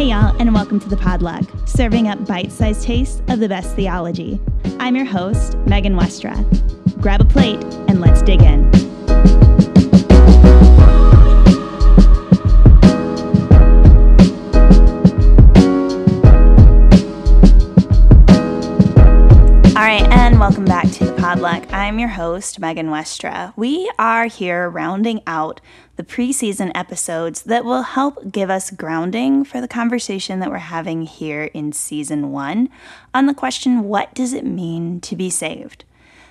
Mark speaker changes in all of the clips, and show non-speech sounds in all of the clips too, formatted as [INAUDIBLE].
Speaker 1: Hey, y'all, and welcome to the Podluck, serving up bite sized tastes of the best theology. I'm your host, Megan Westra. Grab a plate and let's dig in. Podluck. I'm your host, Megan Westra. We are here rounding out the preseason episodes that will help give us grounding for the conversation that we're having here in season one on the question what does it mean to be saved?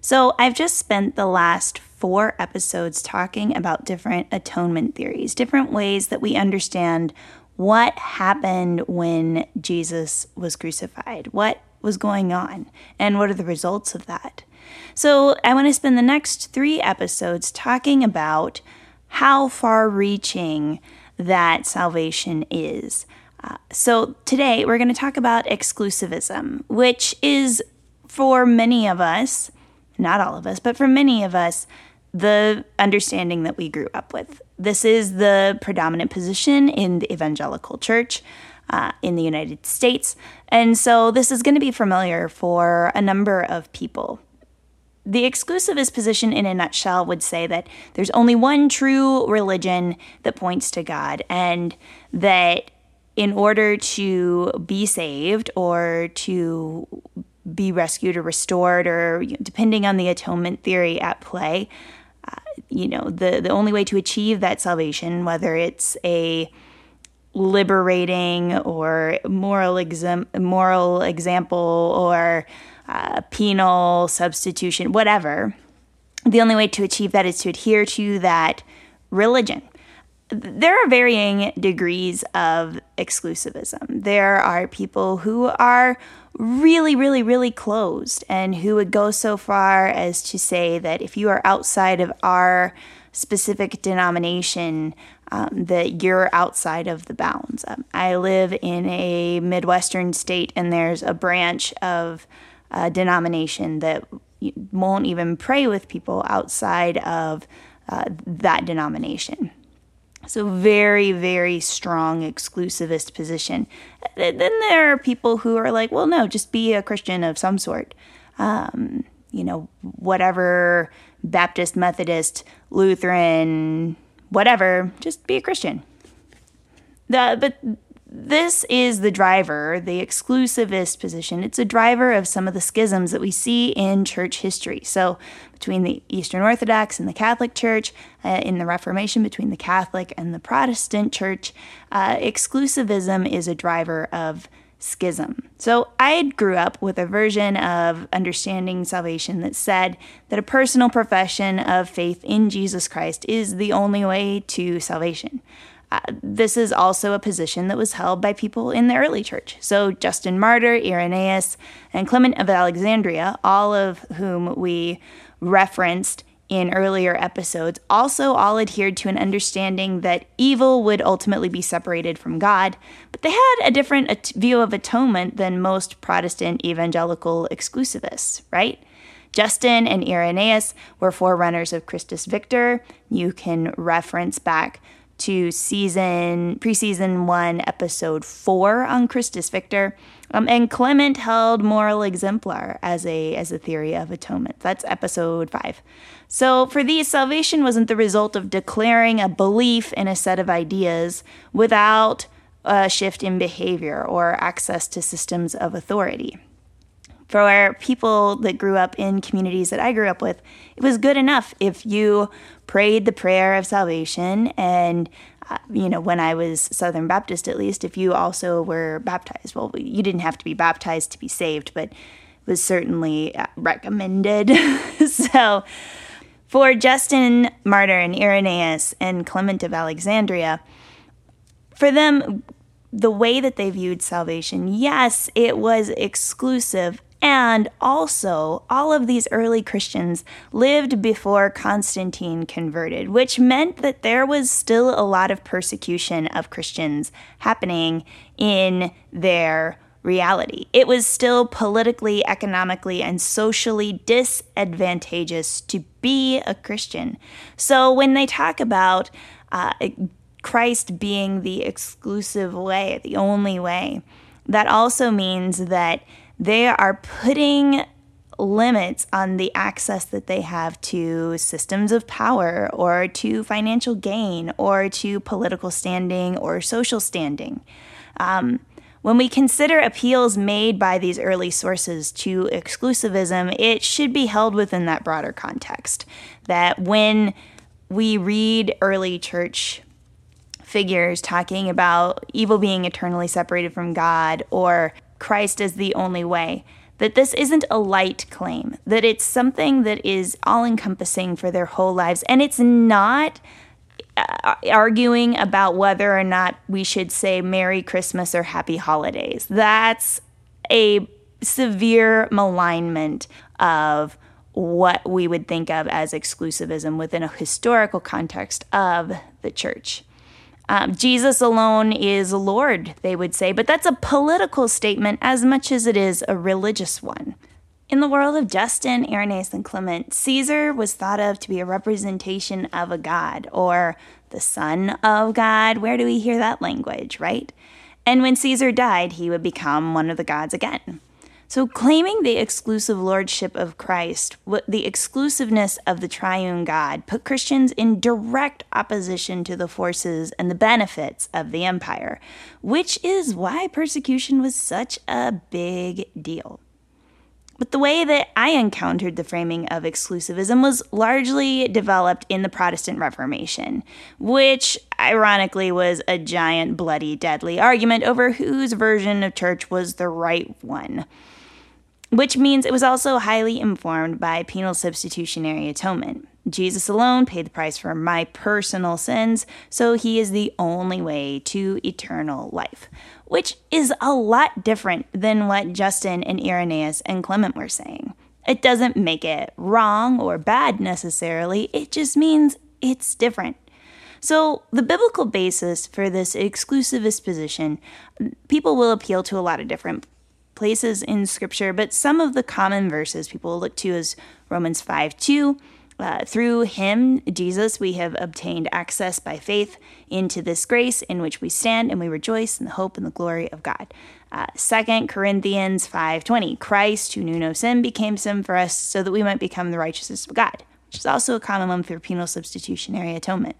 Speaker 1: So, I've just spent the last four episodes talking about different atonement theories, different ways that we understand what happened when Jesus was crucified, what was going on and what are the results of that. So, I want to spend the next three episodes talking about how far reaching that salvation is. Uh, so, today we're going to talk about exclusivism, which is for many of us, not all of us, but for many of us, the understanding that we grew up with. This is the predominant position in the evangelical church uh, in the United States. And so this is going to be familiar for a number of people. The exclusivist position, in a nutshell, would say that there's only one true religion that points to God, and that in order to be saved or to be rescued or restored, or depending on the atonement theory at play, uh, you know, the, the only way to achieve that salvation, whether it's a liberating or moral exam- moral example or uh, penal substitution, whatever. The only way to achieve that is to adhere to that religion. There are varying degrees of exclusivism. There are people who are really, really, really closed and who would go so far as to say that if you are outside of our specific denomination, um, that you're outside of the bounds. Um, I live in a Midwestern state, and there's a branch of a denomination that won't even pray with people outside of uh, that denomination. So, very, very strong exclusivist position. Then there are people who are like, well, no, just be a Christian of some sort. Um, you know, whatever Baptist, Methodist, Lutheran, whatever, just be a Christian. The, but this is the driver, the exclusivist position. It's a driver of some of the schisms that we see in church history. So, between the Eastern Orthodox and the Catholic Church, uh, in the Reformation, between the Catholic and the Protestant Church, uh, exclusivism is a driver of schism. So I grew up with a version of understanding salvation that said that a personal profession of faith in Jesus Christ is the only way to salvation. This is also a position that was held by people in the early church. So, Justin Martyr, Irenaeus, and Clement of Alexandria, all of whom we referenced in earlier episodes, also all adhered to an understanding that evil would ultimately be separated from God, but they had a different view of atonement than most Protestant evangelical exclusivists, right? Justin and Irenaeus were forerunners of Christus Victor. You can reference back to season preseason one, episode four on Christus Victor. Um, and Clement held moral exemplar as a as a theory of atonement. That's episode five. So for these, salvation wasn't the result of declaring a belief in a set of ideas without a shift in behavior or access to systems of authority. For people that grew up in communities that I grew up with, it was good enough if you prayed the prayer of salvation and uh, you know, when I was Southern Baptist, at least, if you also were baptized, well, you didn't have to be baptized to be saved, but it was certainly uh, recommended. [LAUGHS] so, for Justin Martyr and Irenaeus and Clement of Alexandria, for them, the way that they viewed salvation, yes, it was exclusive and also, all of these early Christians lived before Constantine converted, which meant that there was still a lot of persecution of Christians happening in their reality. It was still politically, economically, and socially disadvantageous to be a Christian. So when they talk about uh, Christ being the exclusive way, the only way, that also means that they are putting limits on the access that they have to systems of power or to financial gain or to political standing or social standing. Um, when we consider appeals made by these early sources to exclusivism, it should be held within that broader context. That when we read early church figures talking about evil being eternally separated from God or Christ as the only way, that this isn't a light claim, that it's something that is all encompassing for their whole lives. And it's not uh, arguing about whether or not we should say Merry Christmas or Happy Holidays. That's a severe malignment of what we would think of as exclusivism within a historical context of the church. Um, Jesus alone is Lord, they would say, but that's a political statement as much as it is a religious one. In the world of Justin, Irenaeus, and Clement, Caesar was thought of to be a representation of a god or the son of God. Where do we hear that language, right? And when Caesar died, he would become one of the gods again. So, claiming the exclusive lordship of Christ, the exclusiveness of the triune God, put Christians in direct opposition to the forces and the benefits of the empire, which is why persecution was such a big deal. But the way that I encountered the framing of exclusivism was largely developed in the Protestant Reformation, which ironically was a giant, bloody, deadly argument over whose version of church was the right one which means it was also highly informed by penal substitutionary atonement. Jesus alone paid the price for my personal sins, so he is the only way to eternal life, which is a lot different than what Justin and Irenaeus and Clement were saying. It doesn't make it wrong or bad necessarily, it just means it's different. So, the biblical basis for this exclusivist position, people will appeal to a lot of different places in scripture, but some of the common verses people look to is Romans 5 2. Uh, through him, Jesus, we have obtained access by faith into this grace in which we stand and we rejoice in the hope and the glory of God. Uh, 2 Corinthians 5.20, Christ, who knew no sin, became sin for us so that we might become the righteousness of God, which is also a common one for penal substitutionary atonement.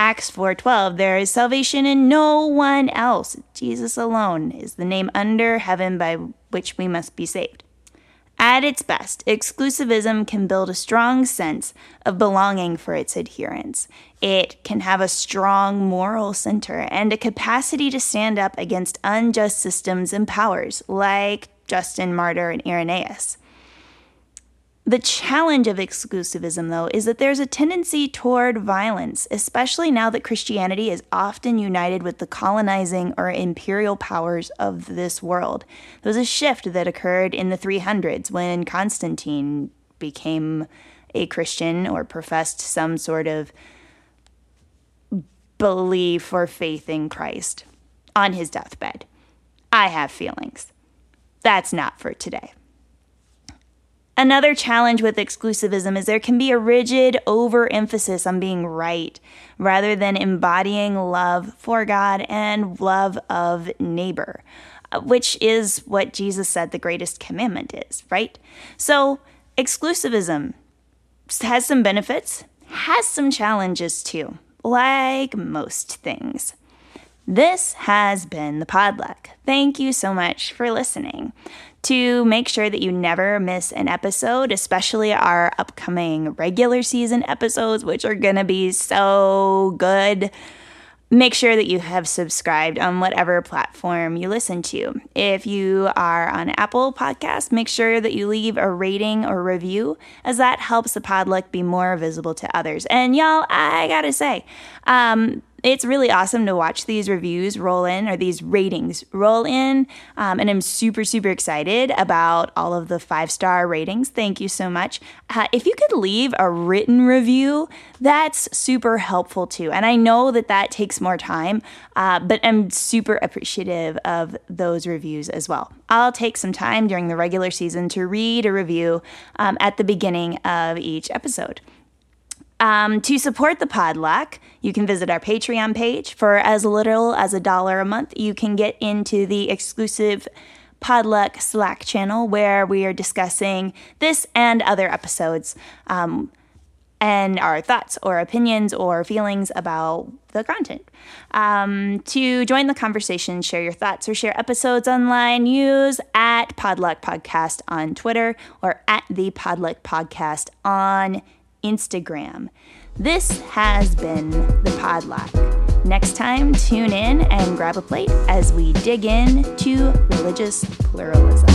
Speaker 1: Acts 4:12 there is salvation in no one else. Jesus alone is the name under heaven by which we must be saved. At its best exclusivism can build a strong sense of belonging for its adherents. It can have a strong moral center and a capacity to stand up against unjust systems and powers like Justin Martyr and Irenaeus the challenge of exclusivism, though, is that there's a tendency toward violence, especially now that Christianity is often united with the colonizing or imperial powers of this world. There was a shift that occurred in the 300s when Constantine became a Christian or professed some sort of belief or faith in Christ on his deathbed. I have feelings. That's not for today. Another challenge with exclusivism is there can be a rigid overemphasis on being right rather than embodying love for God and love of neighbor, uh, which is what Jesus said the greatest commandment is, right? So, exclusivism has some benefits, has some challenges too, like most things. This has been the Podluck. Thank you so much for listening to make sure that you never miss an episode, especially our upcoming regular season episodes, which are going to be so good. Make sure that you have subscribed on whatever platform you listen to. If you are on Apple Podcast, make sure that you leave a rating or review, as that helps the Podluck be more visible to others. And y'all, I gotta say, um, it's really awesome to watch these reviews roll in or these ratings roll in. Um, and I'm super, super excited about all of the five star ratings. Thank you so much. Uh, if you could leave a written review, that's super helpful too. And I know that that takes more time, uh, but I'm super appreciative of those reviews as well. I'll take some time during the regular season to read a review um, at the beginning of each episode. Um, to support the Podluck, you can visit our Patreon page. For as little as a dollar a month, you can get into the exclusive Podluck Slack channel where we are discussing this and other episodes. Um, and our thoughts or opinions or feelings about the content. Um, to join the conversation, share your thoughts or share episodes online, use at Podluck Podcast on Twitter or at the Podluck Podcast on Instagram. This has been the Podluck. Next time, tune in and grab a plate as we dig in to religious pluralism.